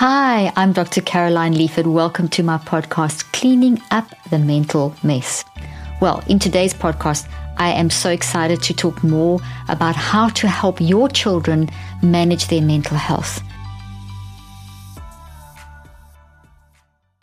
Hi, I'm Dr. Caroline Leaf. Welcome to my podcast, Cleaning Up the Mental Mess. Well, in today's podcast, I am so excited to talk more about how to help your children manage their mental health.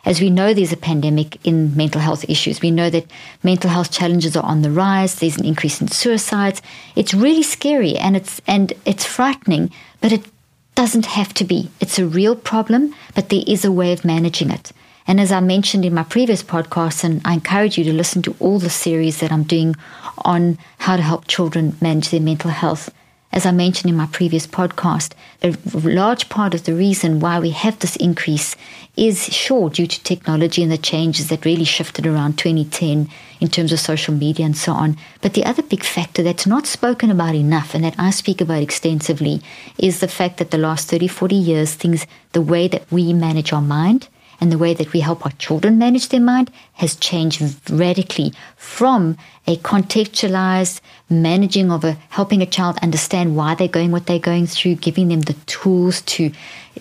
As we know, there's a pandemic in mental health issues. We know that mental health challenges are on the rise. There's an increase in suicides. It's really scary and it's and it's frightening, but it doesn't have to be. It's a real problem, but there is a way of managing it. And as I mentioned in my previous podcast, and I encourage you to listen to all the series that I'm doing on how to help children manage their mental health. As I mentioned in my previous podcast, a large part of the reason why we have this increase is sure due to technology and the changes that really shifted around 2010 in terms of social media and so on. But the other big factor that's not spoken about enough and that I speak about extensively is the fact that the last 30, 40 years, things, the way that we manage our mind, and the way that we help our children manage their mind has changed radically from a contextualized managing of a helping a child understand why they're going what they're going through, giving them the tools to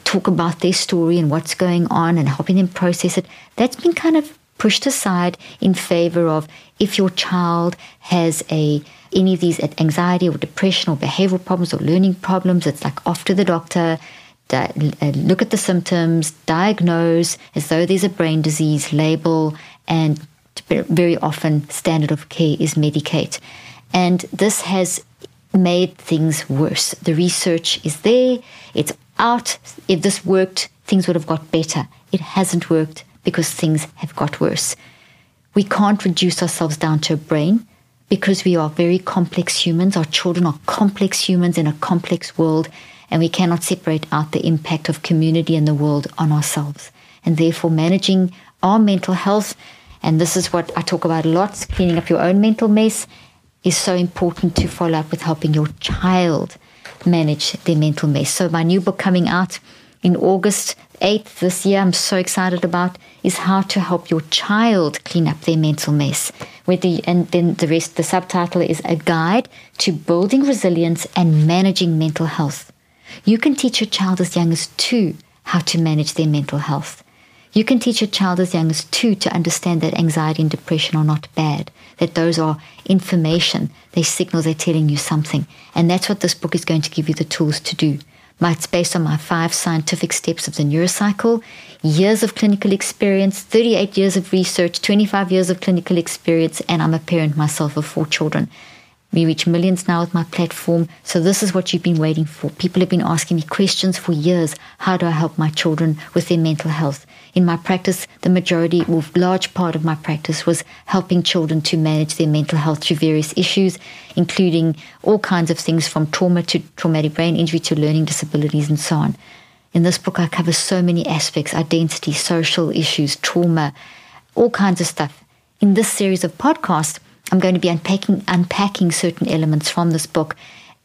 talk about their story and what's going on and helping them process it. That's been kind of pushed aside in favor of if your child has a any of these anxiety or depression or behavioral problems or learning problems, it's like off to the doctor di- uh, look at the symptoms, diagnose as though there's a brain disease, label, and very often standard of care is medicate. And this has made things worse. The research is there, it's out. If this worked, things would have got better. It hasn't worked because things have got worse. We can't reduce ourselves down to a brain because we are very complex humans. Our children are complex humans in a complex world and we cannot separate out the impact of community and the world on ourselves. And therefore, managing our mental health, and this is what I talk about a lot cleaning up your own mental mess, is so important to follow up with helping your child manage their mental mess. So, my new book coming out in August 8th this year, I'm so excited about, is how to help your child clean up their mental mess. The, and then the rest, the subtitle is A Guide to Building Resilience and Managing Mental Health. You can teach your child as young as two how to manage their mental health. You can teach a child as young as two to understand that anxiety and depression are not bad, that those are information, they signal they're telling you something. And that's what this book is going to give you the tools to do. It's based on my five scientific steps of the neurocycle, years of clinical experience, 38 years of research, 25 years of clinical experience, and I'm a parent myself of four children. We reach millions now with my platform. So this is what you've been waiting for. People have been asking me questions for years. How do I help my children with their mental health? In my practice, the majority or large part of my practice was helping children to manage their mental health through various issues, including all kinds of things from trauma to traumatic brain injury to learning disabilities and so on. In this book, I cover so many aspects identity, social issues, trauma, all kinds of stuff. In this series of podcasts, I'm going to be unpacking unpacking certain elements from this book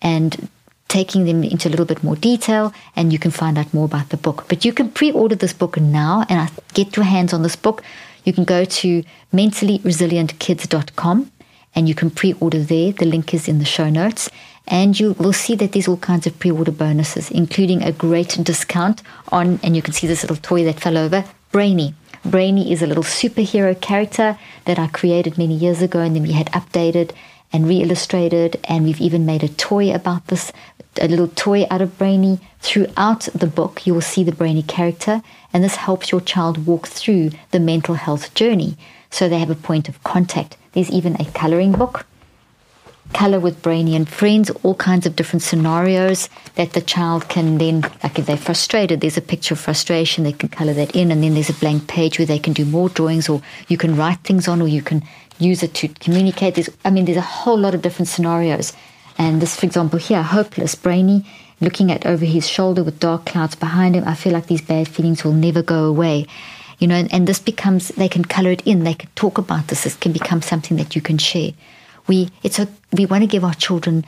and taking them into a little bit more detail and you can find out more about the book. But you can pre-order this book now and get your hands on this book. You can go to mentallyresilientkids.com and you can pre-order there. The link is in the show notes. And you will see that there's all kinds of pre-order bonuses, including a great discount on, and you can see this little toy that fell over, Brainy. Brainy is a little superhero character that I created many years ago, and then we had updated and re illustrated, and we've even made a toy about this a little toy out of Brainy. Throughout the book, you will see the Brainy character, and this helps your child walk through the mental health journey so they have a point of contact. There's even a coloring book color with Brainy and friends, all kinds of different scenarios that the child can then, like if they're frustrated, there's a picture of frustration, they can color that in, and then there's a blank page where they can do more drawings, or you can write things on, or you can use it to communicate. There's, I mean, there's a whole lot of different scenarios. And this, for example, here, hopeless, Brainy, looking at over his shoulder with dark clouds behind him. I feel like these bad feelings will never go away. You know, and, and this becomes, they can color it in, they can talk about this, this can become something that you can share we it's a, we want to give our children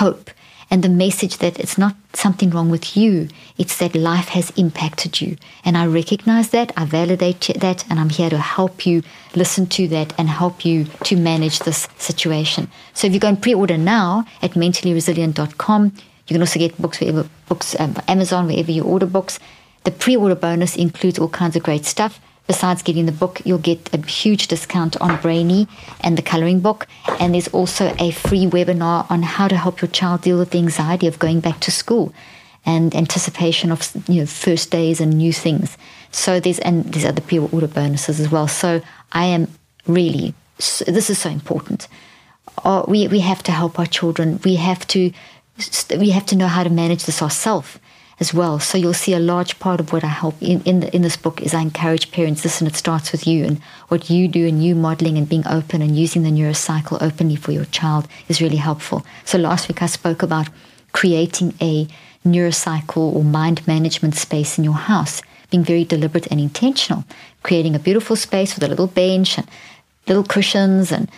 hope and the message that it's not something wrong with you it's that life has impacted you. And i recognize that i validate that and i'm here to help you listen to that and help you to manage this situation. So if you go and pre-order now at mentallyresilient.com you can also get books wherever books um, amazon wherever you order books. The pre order bonus includes all kinds of great stuff. Besides getting the book, you'll get a huge discount on Brainy and the coloring book. And there's also a free webinar on how to help your child deal with the anxiety of going back to school and anticipation of you know first days and new things. So there's and there's other pre-order bonuses as well. So I am really this is so important. Uh, we we have to help our children. We have to we have to know how to manage this ourselves as well. So you'll see a large part of what I help in in, the, in this book is I encourage parents. Listen, it starts with you and what you do and you modeling and being open and using the neurocycle openly for your child is really helpful. So last week I spoke about creating a neurocycle or mind management space in your house, being very deliberate and intentional, creating a beautiful space with a little bench and little cushions and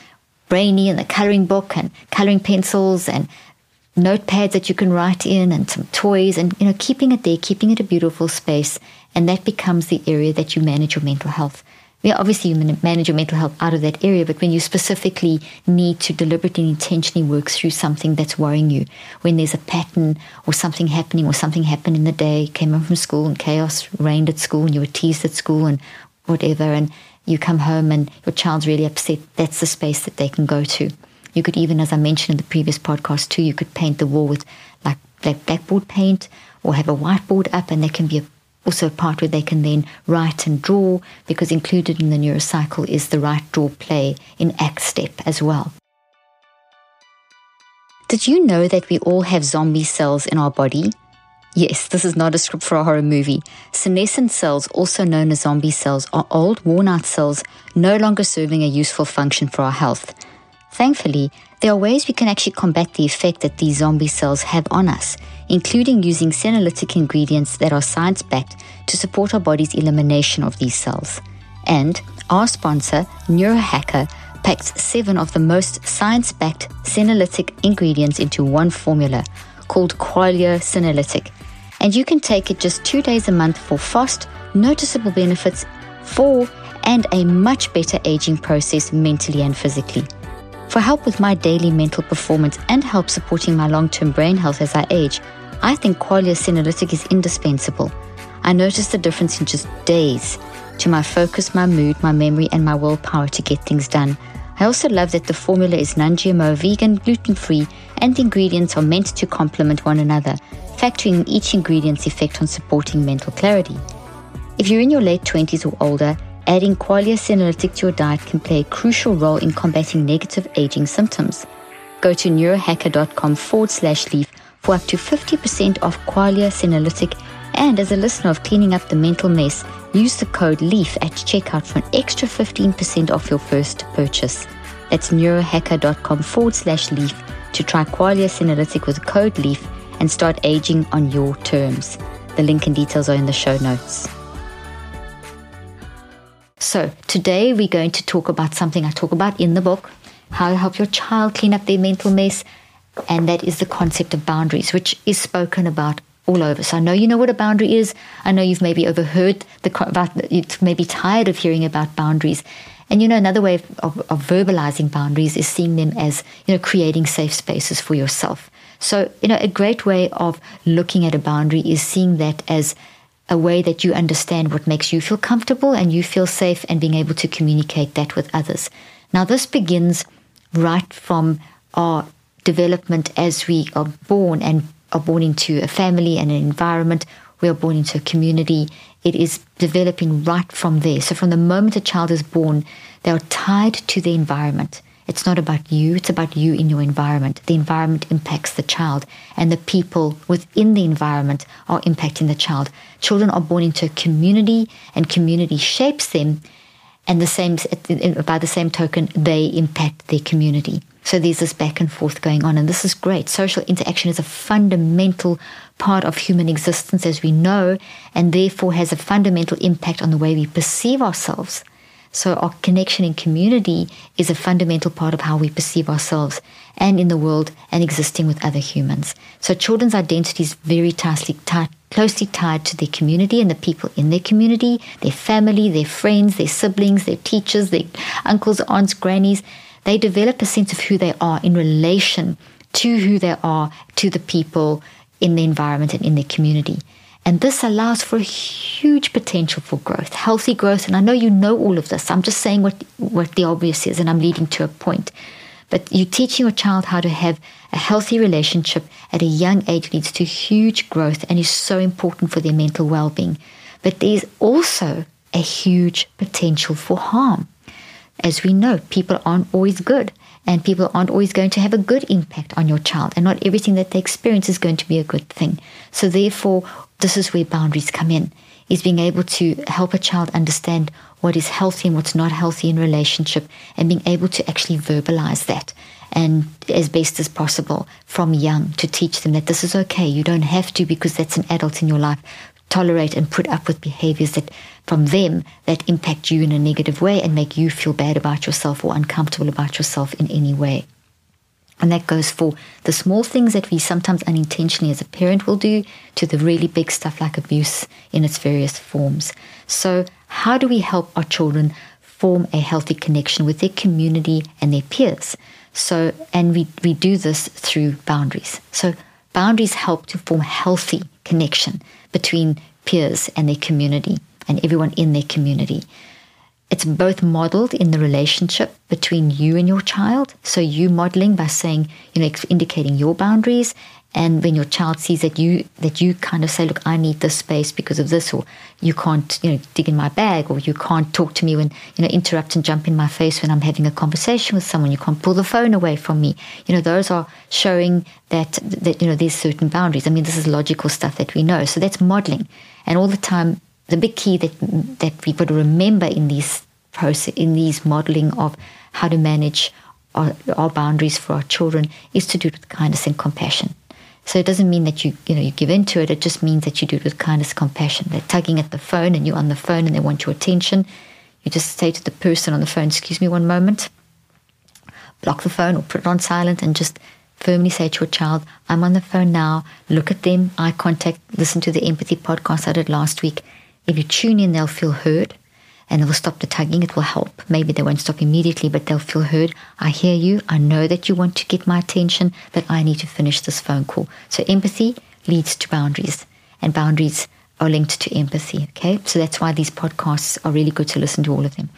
brainy and the coloring book and coloring pencils and notepads that you can write in and some toys and you know keeping it there keeping it a beautiful space and that becomes the area that you manage your mental health yeah, obviously you manage your mental health out of that area, but when you specifically need to deliberately and intentionally work through something that's worrying you, when there's a pattern or something happening or something happened in the day, came home from school and chaos reigned at school and you were teased at school and whatever, and you come home and your child's really upset, that's the space that they can go to. You could even, as I mentioned in the previous podcast too, you could paint the wall with like black blackboard paint or have a whiteboard up and there can be a also a part where they can then write and draw because included in the neurocycle is the write draw play in act step as well. Did you know that we all have zombie cells in our body? Yes, this is not a script for a horror movie. Senescent cells, also known as zombie cells, are old, worn out cells no longer serving a useful function for our health. Thankfully, there are ways we can actually combat the effect that these zombie cells have on us, including using senolytic ingredients that are science backed to support our body's elimination of these cells. And our sponsor, Neurohacker, packs seven of the most science backed senolytic ingredients into one formula called Qualia Senolytic. And you can take it just two days a month for fast, noticeable benefits for and a much better aging process mentally and physically. For help with my daily mental performance and help supporting my long term brain health as I age, I think Qualia Senolytic is indispensable. I notice the difference in just days to my focus, my mood, my memory, and my willpower to get things done. I also love that the formula is non GMO, vegan, gluten free, and the ingredients are meant to complement one another, factoring in each ingredient's effect on supporting mental clarity. If you're in your late 20s or older, adding Qualia Senolytic to your diet can play a crucial role in combating negative aging symptoms. Go to neurohacker.com forward slash leaf for up to 50% off Qualia Senolytic. And as a listener of Cleaning Up the Mental Mess, use the code LEAF at checkout for an extra 15% off your first purchase. That's neurohacker.com forward slash leaf to try Qualia Senolytic with code LEAF and start aging on your terms. The link and details are in the show notes. So, today we're going to talk about something I talk about in the book how to help your child clean up their mental mess. And that is the concept of boundaries, which is spoken about all over. So I know you know what a boundary is. I know you've maybe overheard the about you maybe tired of hearing about boundaries. And you know another way of, of, of, verbalizing boundaries is seeing them as you know creating safe spaces for yourself. So you know a great way of looking at a boundary is seeing that as a way that you understand what makes you feel comfortable and you feel safe and being able to communicate that with others. Now, this begins right from our development as we are born and are born into a family and an environment. We are born into a community. It is developing right from there. So, from the moment a child is born, they are tied to the environment. It's not about you, it's about you in your environment. The environment impacts the child, and the people within the environment are impacting the child. Children are born into a community, and community shapes them, and the same by the same token, they impact their community. So there's this back and forth going on, and this is great. Social interaction is a fundamental part of human existence, as we know, and therefore has a fundamental impact on the way we perceive ourselves so, our connection in community is a fundamental part of how we perceive ourselves and in the world and existing with other humans. So, children's identity is very tightly, tight, closely tied to their community and the people in their community, their family, their friends, their siblings, their teachers, their uncles, aunts, grannies. They develop a sense of who they are in relation to who they are to the people in the environment and in their community. And this allows for a huge potential for growth, healthy growth. And I know you know all of this. I'm just saying what, what the obvious is, and I'm leading to a point. But you teaching your child how to have a healthy relationship at a young age leads to huge growth and is so important for their mental well being. But there's also a huge potential for harm. As we know, people aren't always good and people aren't always going to have a good impact on your child and not everything that they experience is going to be a good thing. So therefore, this is where boundaries come in is being able to help a child understand what is healthy and what's not healthy in relationship and being able to actually verbalize that and as best as possible from young to teach them that this is okay. You don't have to because that's an adult in your life. Tolerate and put up with behaviors that from them that impact you in a negative way and make you feel bad about yourself or uncomfortable about yourself in any way and that goes for the small things that we sometimes unintentionally as a parent will do to the really big stuff like abuse in its various forms. So, how do we help our children form a healthy connection with their community and their peers? So, and we, we do this through boundaries. So, boundaries help to form healthy connection between peers and their community and everyone in their community. It's both modeled in the relationship between you and your child. So you modeling by saying, you know, indicating your boundaries. And when your child sees that you that you kind of say, look, I need this space because of this, or you can't, you know, dig in my bag, or you can't talk to me when, you know, interrupt and jump in my face when I'm having a conversation with someone. You can't pull the phone away from me. You know, those are showing that that you know there's certain boundaries. I mean, this is logical stuff that we know. So that's modeling, and all the time the big key that that we've got to remember in these process in these modeling of how to manage our, our boundaries for our children is to do it with kindness and compassion. So it doesn't mean that you you know you give into it. It just means that you do it with kindness, compassion. They're tugging at the phone, and you're on the phone, and they want your attention. You just say to the person on the phone, "Excuse me, one moment." Block the phone or put it on silent, and just firmly say to your child, "I'm on the phone now. Look at them, eye contact. Listen to the empathy podcast I did last week, if you tune in, they'll feel heard and they will stop the tugging. It will help. Maybe they won't stop immediately, but they'll feel heard. I hear you. I know that you want to get my attention, but I need to finish this phone call. So empathy leads to boundaries, and boundaries are linked to empathy. Okay, so that's why these podcasts are really good to listen to all of them.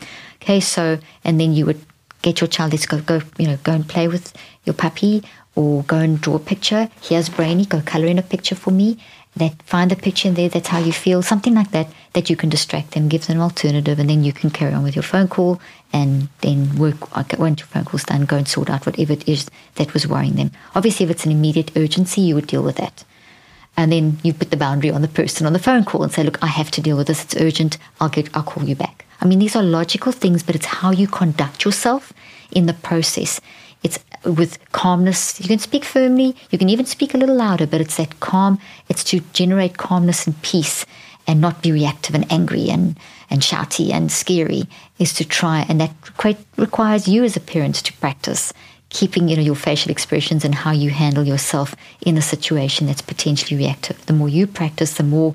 Okay, so and then you would get your child. Let's go, go, you know, go and play with your puppy, or go and draw a picture. Here's Brainy. Go color in a picture for me, that find the picture in there, that's how you feel, something like that, that you can distract them, give them an alternative, and then you can carry on with your phone call and then work, once your phone call's done, go and sort out whatever it is that was worrying them. Obviously, if it's an immediate urgency, you would deal with that. And then you put the boundary on the person on the phone call and say, look, I have to deal with this, it's urgent, I'll get, I'll call you back. I mean, these are logical things, but it's how you conduct yourself in the process. It's with calmness. You can speak firmly, you can even speak a little louder, but it's that calm, it's to generate calmness and peace and not be reactive and angry and, and shouty and scary, is to try, and that quite requires you as a parent to practice keeping you know your facial expressions and how you handle yourself in a situation that's potentially reactive. The more you practice, the more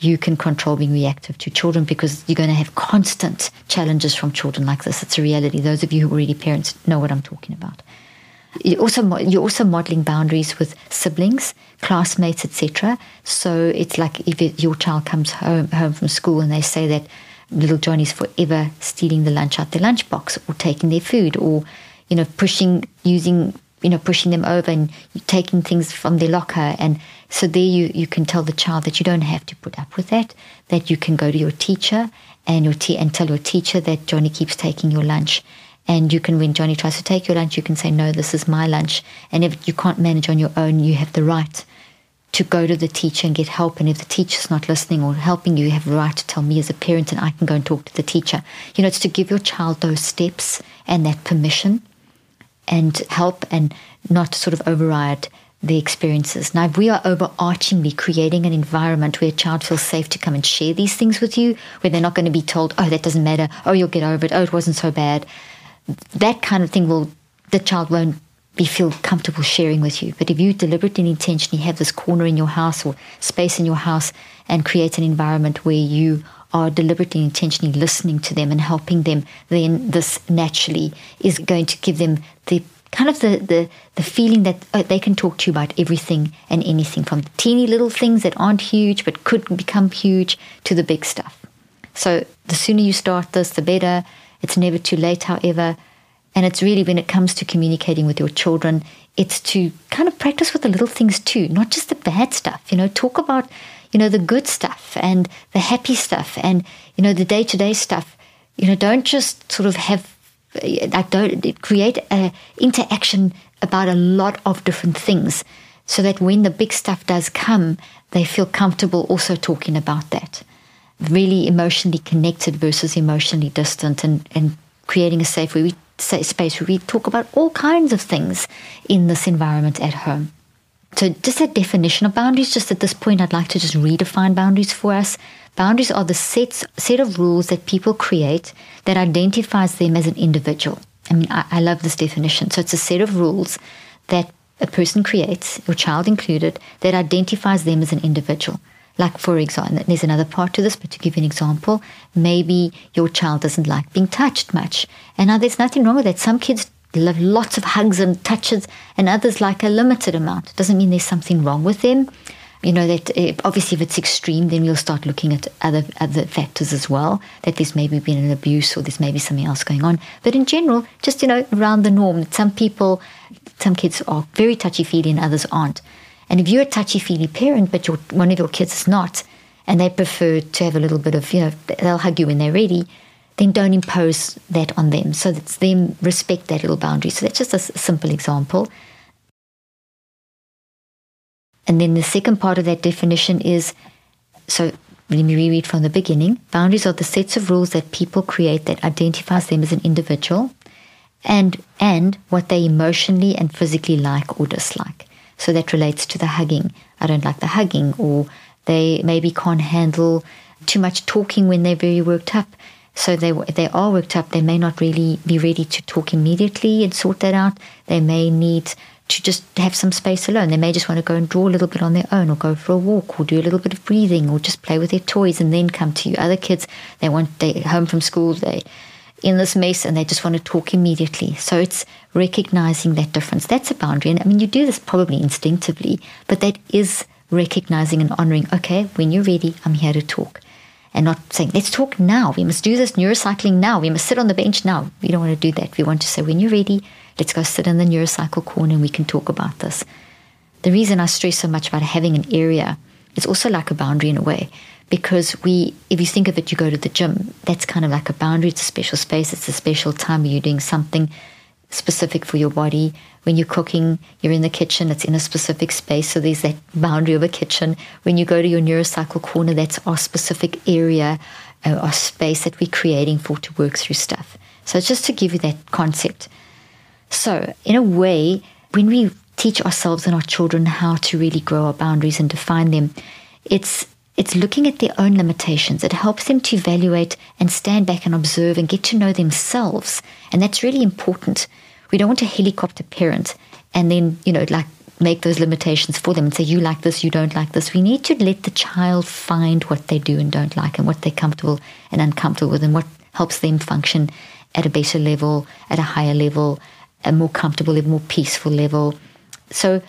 you can control being reactive to children because you're going to have constant challenges from children like this. It's a reality. Those of you who are already parents know what I'm talking about. You also you're also modeling boundaries with siblings, classmates, etc. So it's like if it, your child comes home home from school and they say that little Johnny's forever stealing the lunch out their lunchbox or taking their food or you know pushing using you know pushing them over and taking things from their locker and so there you, you can tell the child that you don't have to put up with that, that you can go to your teacher and your te- and tell your teacher that Johnny keeps taking your lunch. And you can, when Johnny tries to take your lunch, you can say, no, this is my lunch. And if you can't manage on your own, you have the right to go to the teacher and get help. And if the teacher's not listening or helping you, you have the right to tell me as a parent and I can go and talk to the teacher. You know, it's to give your child those steps and that permission and help and not sort of override the experiences. Now, if we are overarchingly creating an environment where a child feels safe to come and share these things with you, where they're not going to be told, oh, that doesn't matter, oh, you'll get over it, oh, it wasn't so bad, that kind of thing will, the child won't be feel comfortable sharing with you. But if you deliberately and intentionally have this corner in your house or space in your house and create an environment where you are deliberately and intentionally listening to them and helping them, then this naturally is going to give them the kind of the, the, the feeling that oh, they can talk to you about everything and anything from the teeny little things that aren't huge but could become huge to the big stuff. So the sooner you start this, the better. It's never too late, however. And it's really when it comes to communicating with your children, it's to kind of practice with the little things too, not just the bad stuff. You know, talk about, you know, the good stuff and the happy stuff and, you know, the day to day stuff. You know, don't just sort of have like don't create a interaction about a lot of different things so that when the big stuff does come, they feel comfortable also talking about that. Really emotionally connected versus emotionally distant and, and creating a safe we space where we talk about all kinds of things in this environment at home. So, just a definition of boundaries, just at this point, I'd like to just redefine boundaries for us. Boundaries are the sets, set of rules that people create that identifies them as an individual. I mean, I, I love this definition. So, it's a set of rules that a person creates, your child included, that identifies them as an individual. Like, for example, there's another part to this, but to give you an example, maybe your child doesn't like being touched much. And now there's nothing wrong with that. Some kids lots of hugs and touches, and others like a limited amount. Doesn't mean there's something wrong with them. You know that uh, obviously if it's extreme, then we'll start looking at other other factors as well. That there's maybe been an abuse or there's maybe something else going on. But in general, just you know around the norm. Some people, some kids are very touchy feely and others aren't. And if you're a touchy feely parent, but one of your kids is not, and they prefer to have a little bit of, you know, they'll hug you when they're ready, then don't impose that on them. So that's them respect that little boundary. So that's just a simple example. And then the second part of that definition is so let me reread from the beginning. Boundaries are the sets of rules that people create that identifies them as an individual and and what they emotionally and physically like or dislike. So that relates to the hugging. I don't like the hugging, or they maybe can't handle too much talking when they're very worked up. So they, they are worked up, they may not really be ready to talk immediately and sort that out. They may need to just have some space alone. They may just want to go and draw a little bit on their own, or go for a walk, or do a little bit of breathing, or just play with their toys and then come to you. Other kids, they want they home from school, they in this mess and they just want to talk immediately. So it's recognizing that difference. That's a boundary. And I mean, you do this probably instinctively, but that is recognizing and honoring, okay, when you're ready, I'm here to talk. And not saying, let's talk now. We must do this neurocycling now. We must sit on the bench now. We don't want to do that. We want to say, when you're ready, let's go sit in the neurocycle corner and we can talk about this. The reason I stress so much about having an area, it's also like a boundary in a way because we if you think of it you go to the gym that's kind of like a boundary it's a special space it's a special time where you're doing something specific for your body when you're cooking you're in the kitchen it's in a specific space so there's that boundary of a kitchen when you go to your neurocycle corner that's our specific area uh, our space that we're creating for to work through stuff so just to give you that concept so in a way when we teach ourselves and our children how to really grow our boundaries and define them it's it's looking at their own limitations. It helps them to evaluate and stand back and observe and get to know themselves. And that's really important. We don't want to helicopter parent and then, you know, like make those limitations for them and say, you like this, you don't like this. We need to let the child find what they do and don't like and what they're comfortable and uncomfortable with and what helps them function at a better level, at a higher level, a more comfortable, a more peaceful level. So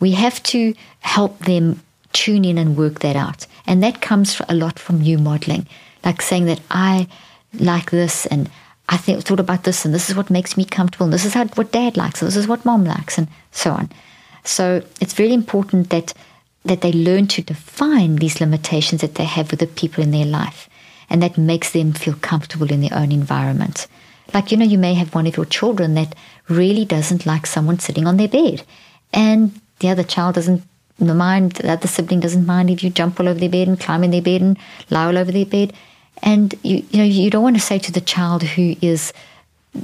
we have to help them tune in and work that out. And that comes a lot from you modeling, like saying that I like this and I think, thought about this and this is what makes me comfortable and this is how, what dad likes and this is what mom likes and so on. So it's very important that that they learn to define these limitations that they have with the people in their life and that makes them feel comfortable in their own environment. Like, you know, you may have one of your children that really doesn't like someone sitting on their bed and the other child doesn't mind the sibling doesn't mind if you jump all over their bed and climb in their bed and lie all over their bed. And you you know you don't want to say to the child who is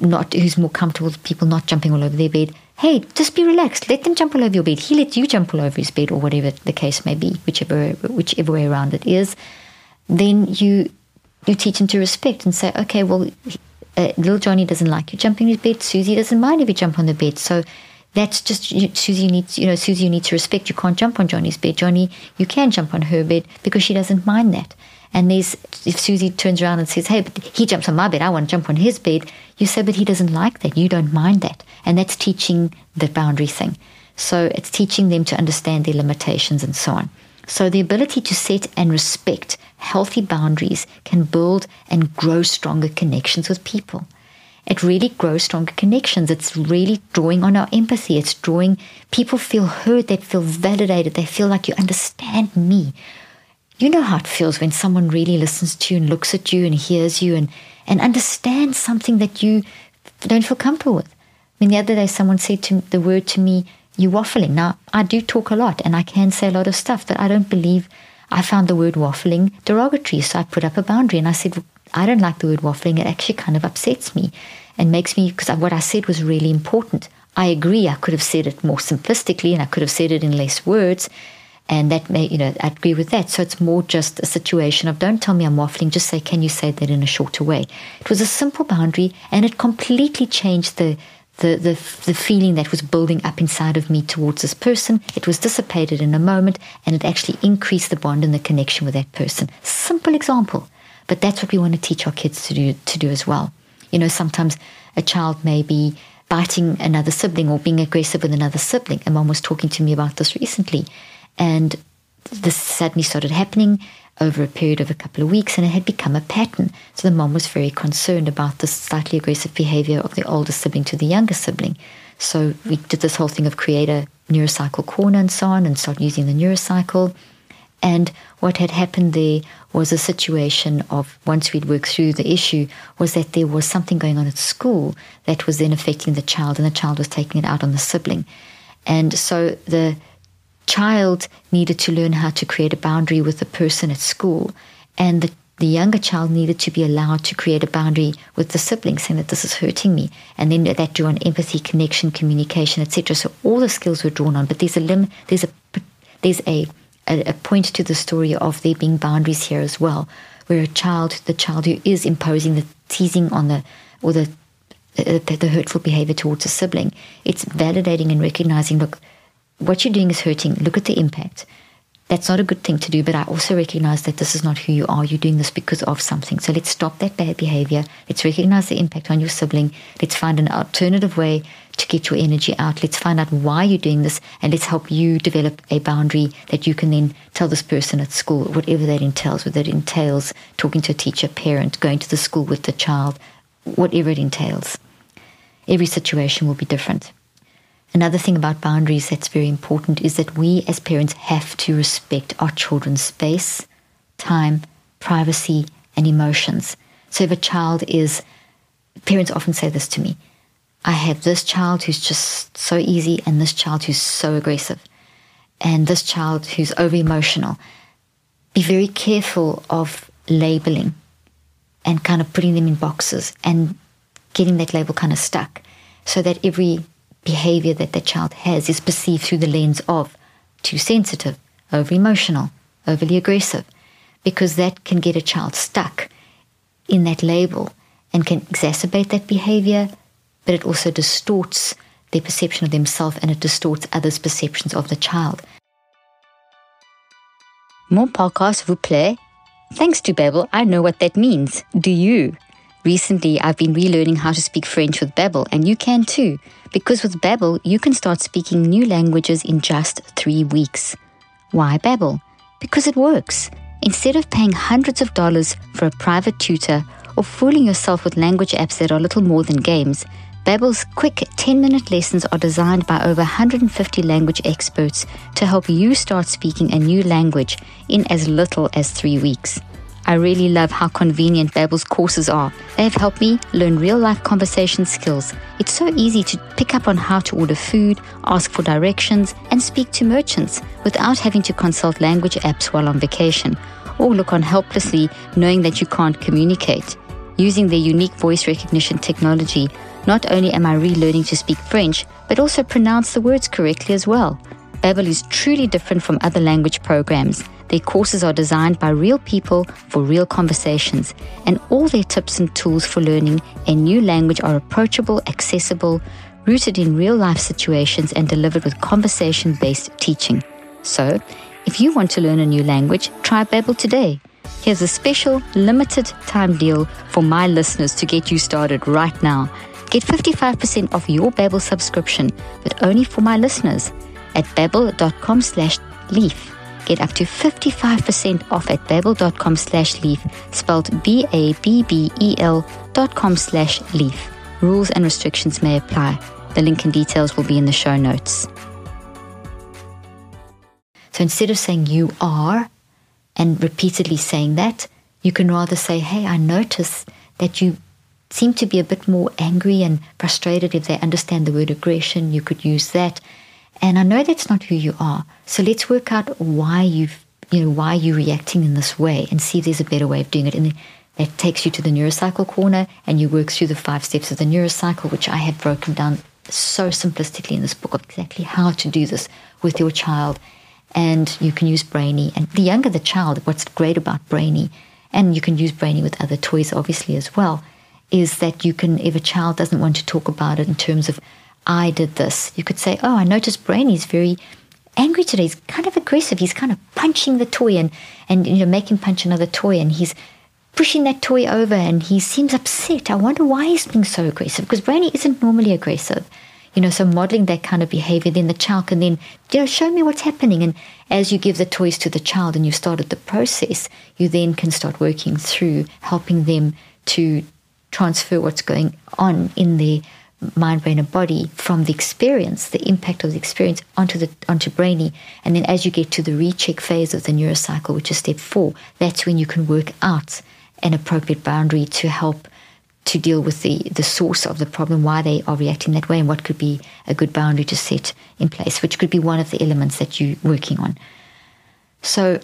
not who's more comfortable with people not jumping all over their bed, hey, just be relaxed. Let them jump all over your bed. He lets you jump all over his bed or whatever the case may be, whichever whichever way around it is. Then you you teach him to respect and say, okay, well, uh, little Johnny doesn't like you jumping his bed. Susie doesn't mind if you jump on the bed. So that's just Susie needs you know Susie you need to respect. You can't jump on Johnny's bed. Johnny, you can jump on her bed because she doesn't mind that. And there's, if Susie turns around and says, hey, but he jumps on my bed, I want to jump on his bed, you say, but he doesn't like that. You don't mind that. And that's teaching the boundary thing. So it's teaching them to understand their limitations and so on. So the ability to set and respect healthy boundaries can build and grow stronger connections with people. It really grows stronger connections. It's really drawing on our empathy. It's drawing people feel heard, they feel validated, they feel like you understand me. You know how it feels when someone really listens to you and looks at you and hears you and, and understands something that you don't feel comfortable with. I mean, the other day someone said to the word to me, you waffling. Now, I do talk a lot and I can say a lot of stuff, but I don't believe I found the word waffling derogatory. So I put up a boundary and I said, I don't like the word waffling. It actually kind of upsets me and makes me, because what I said was really important. I agree, I could have said it more simplistically and I could have said it in less words. And that may, you know, I agree with that. So it's more just a situation of don't tell me I'm waffling, just say, can you say that in a shorter way? It was a simple boundary and it completely changed the, the, the, the feeling that was building up inside of me towards this person. It was dissipated in a moment and it actually increased the bond and the connection with that person. Simple example, but that's what we want to teach our kids to do, to do as well. You know, sometimes a child may be biting another sibling or being aggressive with another sibling. And mom was talking to me about this recently. And this suddenly started happening over a period of a couple of weeks and it had become a pattern. So the mom was very concerned about the slightly aggressive behavior of the older sibling to the younger sibling. So we did this whole thing of create a neurocycle corner and so on and start using the neurocycle. And what had happened there was a situation of once we'd worked through the issue was that there was something going on at school that was then affecting the child and the child was taking it out on the sibling. And so the child needed to learn how to create a boundary with the person at school, and the, the younger child needed to be allowed to create a boundary with the sibling, saying that this is hurting me, and then that drew on empathy, connection, communication, etc. So all the skills were drawn on, but there's a lim- there's a there's a, a, a point to the story of there being boundaries here as well, where a child, the child who is imposing the teasing on the or the the, the hurtful behavior towards a sibling, it's validating and recognizing, look, what you're doing is hurting. Look at the impact. That's not a good thing to do, but I also recognize that this is not who you are. You're doing this because of something. So let's stop that bad behavior. Let's recognize the impact on your sibling. Let's find an alternative way to get your energy out. Let's find out why you're doing this and let's help you develop a boundary that you can then tell this person at school, whatever that entails, whether it entails talking to a teacher, parent, going to the school with the child, whatever it entails. Every situation will be different. Another thing about boundaries that's very important is that we as parents have to respect our children's space, time, privacy, and emotions. So if a child is, parents often say this to me I have this child who's just so easy, and this child who's so aggressive, and this child who's over emotional. Be very careful of labeling and kind of putting them in boxes and getting that label kind of stuck so that every behavior that the child has is perceived through the lens of too sensitive, over emotional, overly aggressive, because that can get a child stuck in that label and can exacerbate that behavior, but it also distorts their perception of themselves and it distorts others' perceptions of the child. Mon podcast vous plaît? Thanks to Babbel, I know what that means. Do you? Recently, I've been relearning how to speak French with Babbel, and you can too. Because with Babbel, you can start speaking new languages in just three weeks. Why Babbel? Because it works. Instead of paying hundreds of dollars for a private tutor or fooling yourself with language apps that are little more than games, Babbel's quick 10-minute lessons are designed by over 150 language experts to help you start speaking a new language in as little as 3 weeks. I really love how convenient Babbel's courses are. They have helped me learn real-life conversation skills. It's so easy to pick up on how to order food, ask for directions, and speak to merchants without having to consult language apps while on vacation or look on helplessly knowing that you can't communicate. Using their unique voice recognition technology, not only am I relearning to speak French, but also pronounce the words correctly as well. Babbel is truly different from other language programs. Their courses are designed by real people for real conversations, and all their tips and tools for learning a new language are approachable, accessible, rooted in real life situations, and delivered with conversation based teaching. So, if you want to learn a new language, try Babbel today. Here's a special limited time deal for my listeners to get you started right now. Get 55% off your Babbel subscription, but only for my listeners at babbel.com slash leaf. Get up to 55% off at babbel.com slash leaf, spelled B-A-B-B-E-L dot com slash leaf. Rules and restrictions may apply. The link and details will be in the show notes. So instead of saying you are and repeatedly saying that, you can rather say, hey, I notice that you seem to be a bit more angry and frustrated. If they understand the word aggression, you could use that. And I know that's not who you are. So let's work out why you've, you know, why you're reacting in this way and see if there's a better way of doing it. And that takes you to the neurocycle corner and you work through the five steps of the neurocycle, which I have broken down so simplistically in this book of exactly how to do this with your child. And you can use Brainy. And the younger the child, what's great about Brainy, and you can use Brainy with other toys obviously as well, is that you can, if a child doesn't want to talk about it in terms of I did this. You could say, Oh, I noticed Brainy's very angry today. He's kind of aggressive. He's kind of punching the toy and, and you know, him punch another toy and he's pushing that toy over and he seems upset. I wonder why he's being so aggressive because Brainy isn't normally aggressive. You know, so modeling that kind of behavior, then the child can then, you know, show me what's happening. And as you give the toys to the child and you've started the process, you then can start working through helping them to transfer what's going on in their mind, brain, and body from the experience, the impact of the experience onto the onto brainy. And then as you get to the recheck phase of the neurocycle, which is step four, that's when you can work out an appropriate boundary to help to deal with the, the source of the problem, why they are reacting that way, and what could be a good boundary to set in place, which could be one of the elements that you're working on. So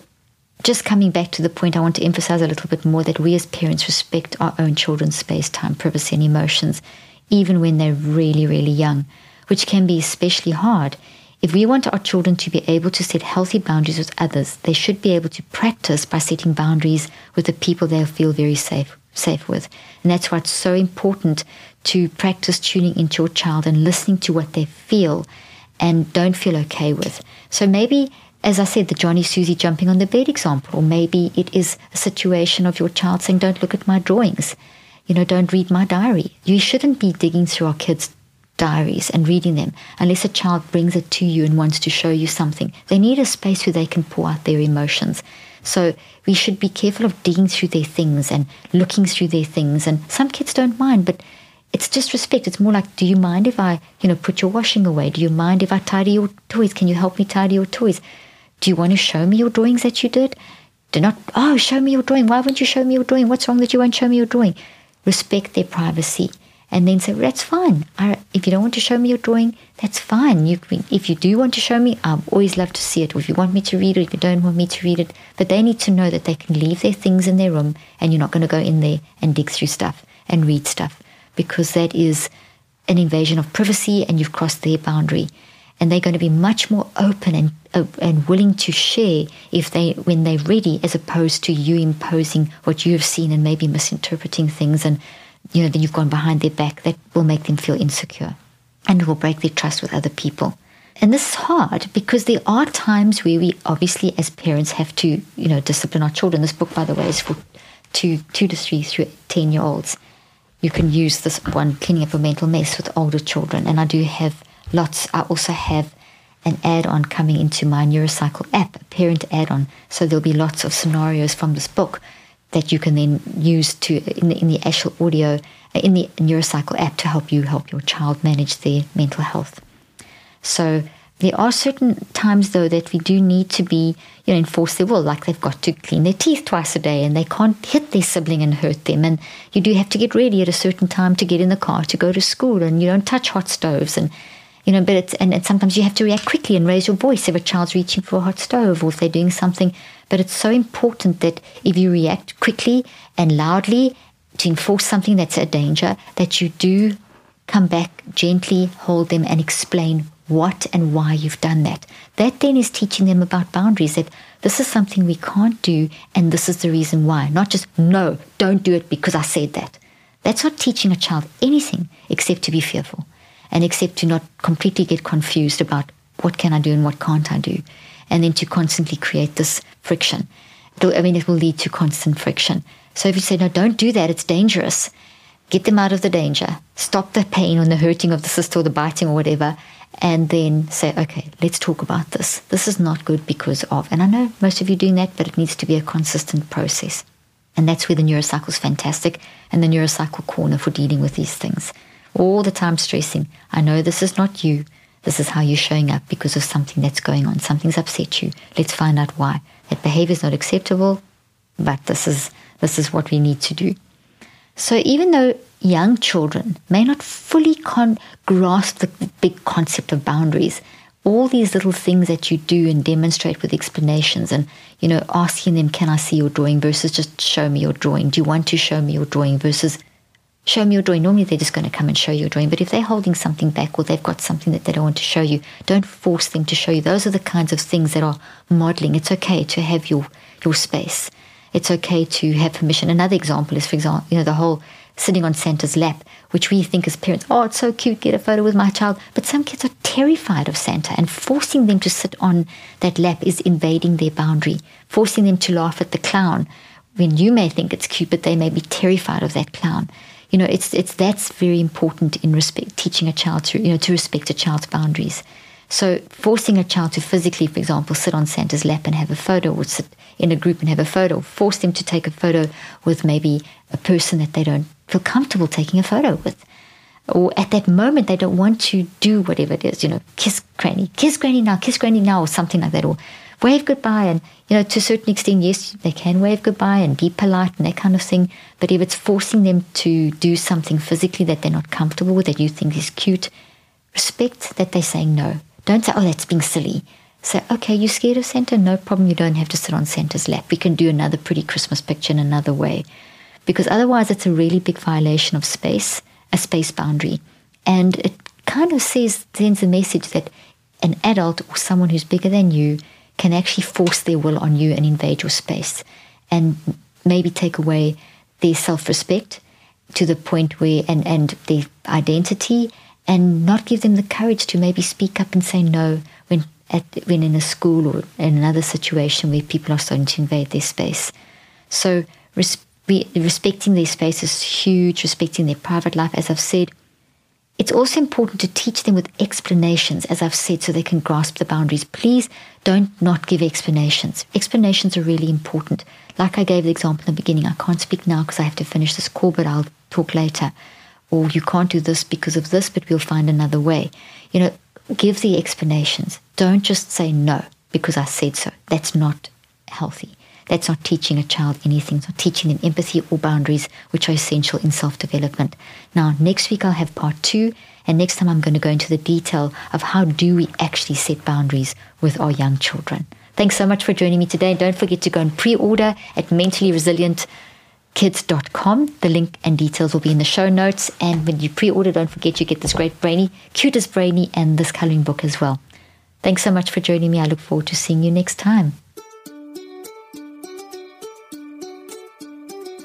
just coming back to the point, I want to emphasize a little bit more that we as parents respect our own children's space, time, privacy, and emotions even when they're really, really young, which can be especially hard. If we want our children to be able to set healthy boundaries with others, they should be able to practice by setting boundaries with the people they feel very safe safe with. And that's why it's so important to practice tuning into your child and listening to what they feel and don't feel okay with. So maybe as I said, the Johnny Susie jumping on the bed example, or maybe it is a situation of your child saying, Don't look at my drawings you know, don't read my diary. You shouldn't be digging through our kids' diaries and reading them unless a child brings it to you and wants to show you something. They need a space where they can pour out their emotions. So we should be careful of digging through their things and looking through their things. And some kids don't mind, but it's just respect. It's more like, do you mind if I, you know, put your washing away? Do you mind if I tidy your toys? Can you help me tidy your toys? Do you want to show me your drawings that you did? Do not, oh, show me your drawing. Why won't you show me your drawing? What's wrong that you won't show me your drawing? Respect their privacy, and then say, that's fine. I, if you don't want to show me your drawing, that's fine. You, if you do want to show me, I'd always love to see it. Or if you want me to read it, if you don't want me to read it. But they need to know that they can leave their things in their room and you're not going to go in there and dig through stuff and read stuff because that is an invasion of privacy and you've crossed their boundary. And they're going to be much more open and uh, and willing to share if they when they're ready, as opposed to you imposing what you have seen and maybe misinterpreting things, and you know then you've gone behind their back. That will make them feel insecure, and will break their trust with other people. And this is hard because there are times where we obviously, as parents, have to you know discipline our children. This book, by the way, is for two two to three through ten year olds. You can use this one cleaning up a mental mess with older children, and I do have lots. I also have an add-on coming into my Neurocycle app, a parent add-on. So there'll be lots of scenarios from this book that you can then use to in the, in the actual audio uh, in the Neurocycle app to help you help your child manage their mental health. So there are certain times though that we do need to be you know enforce their will like they've got to clean their teeth twice a day and they can't hit their sibling and hurt them and you do have to get ready at a certain time to get in the car to go to school and you don't touch hot stoves and you know, but it's, and, and sometimes you have to react quickly and raise your voice if a child's reaching for a hot stove or if they're doing something. But it's so important that if you react quickly and loudly to enforce something that's a danger, that you do come back gently, hold them, and explain what and why you've done that. That then is teaching them about boundaries that this is something we can't do and this is the reason why. Not just, no, don't do it because I said that. That's not teaching a child anything except to be fearful and except to not completely get confused about what can I do and what can't I do, and then to constantly create this friction. I mean, it will lead to constant friction. So if you say, no, don't do that, it's dangerous, get them out of the danger, stop the pain or the hurting of the cyst or the biting or whatever, and then say, okay, let's talk about this. This is not good because of, and I know most of you doing that, but it needs to be a consistent process. And that's where the neurocycle is fantastic and the neurocycle corner for dealing with these things. All the time stressing, I know this is not you. This is how you're showing up because of something that's going on. Something's upset you. Let's find out why. That behavior is not acceptable, but this is this is what we need to do. So even though young children may not fully con- grasp the big concept of boundaries, all these little things that you do and demonstrate with explanations and you know asking them can i see your drawing versus just show me your drawing do you want to show me your drawing versus show me your drawing. Normally they're just going to come and show you your drawing but if they're holding something back or they've got something that they don't want to show you don't force them to show you. Those are the kinds of things that are modeling. It's okay to have your your space. It's okay to have permission. Another example is for example you know the whole sitting on Santa's lap, which we think as parents, oh, it's so cute, get a photo with my child. But some kids are terrified of Santa, and forcing them to sit on that lap is invading their boundary, forcing them to laugh at the clown when you may think it's cute, but they may be terrified of that clown. You know, it's it's that's very important in respect teaching a child to you know to respect a child's boundaries. So forcing a child to physically, for example, sit on Santa's lap and have a photo, or sit in a group and have a photo, force them to take a photo with maybe a person that they don't feel comfortable taking a photo with. Or at that moment, they don't want to do whatever it is, you know, kiss granny, kiss granny now, kiss granny now, or something like that, or wave goodbye. And, you know, to a certain extent, yes, they can wave goodbye and be polite and that kind of thing. But if it's forcing them to do something physically that they're not comfortable with, that you think is cute, respect that they're saying no. Don't say, oh, that's being silly. Say, okay, you're scared of Santa? No problem. You don't have to sit on Santa's lap. We can do another pretty Christmas picture in another way because otherwise it's a really big violation of space, a space boundary. And it kind of says, sends a message that an adult or someone who's bigger than you can actually force their will on you and invade your space and maybe take away their self respect to the point where, and, and their identity, and not give them the courage to maybe speak up and say no when, at, when in a school or in another situation where people are starting to invade their space. So, res- respecting their space is huge, respecting their private life, as I've said. It's also important to teach them with explanations, as I've said, so they can grasp the boundaries. Please don't not give explanations. Explanations are really important. Like I gave the example in the beginning, I can't speak now because I have to finish this call, but I'll talk later. Or you can't do this because of this, but we'll find another way. You know, give the explanations. Don't just say no because I said so. That's not healthy. That's not teaching a child anything. It's not teaching them empathy or boundaries, which are essential in self development. Now, next week I'll have part two, and next time I'm going to go into the detail of how do we actually set boundaries with our young children. Thanks so much for joining me today. Don't forget to go and pre order at mentallyresilientkids.com. The link and details will be in the show notes. And when you pre order, don't forget you get this great brainy, cutest brainy, and this coloring book as well. Thanks so much for joining me. I look forward to seeing you next time.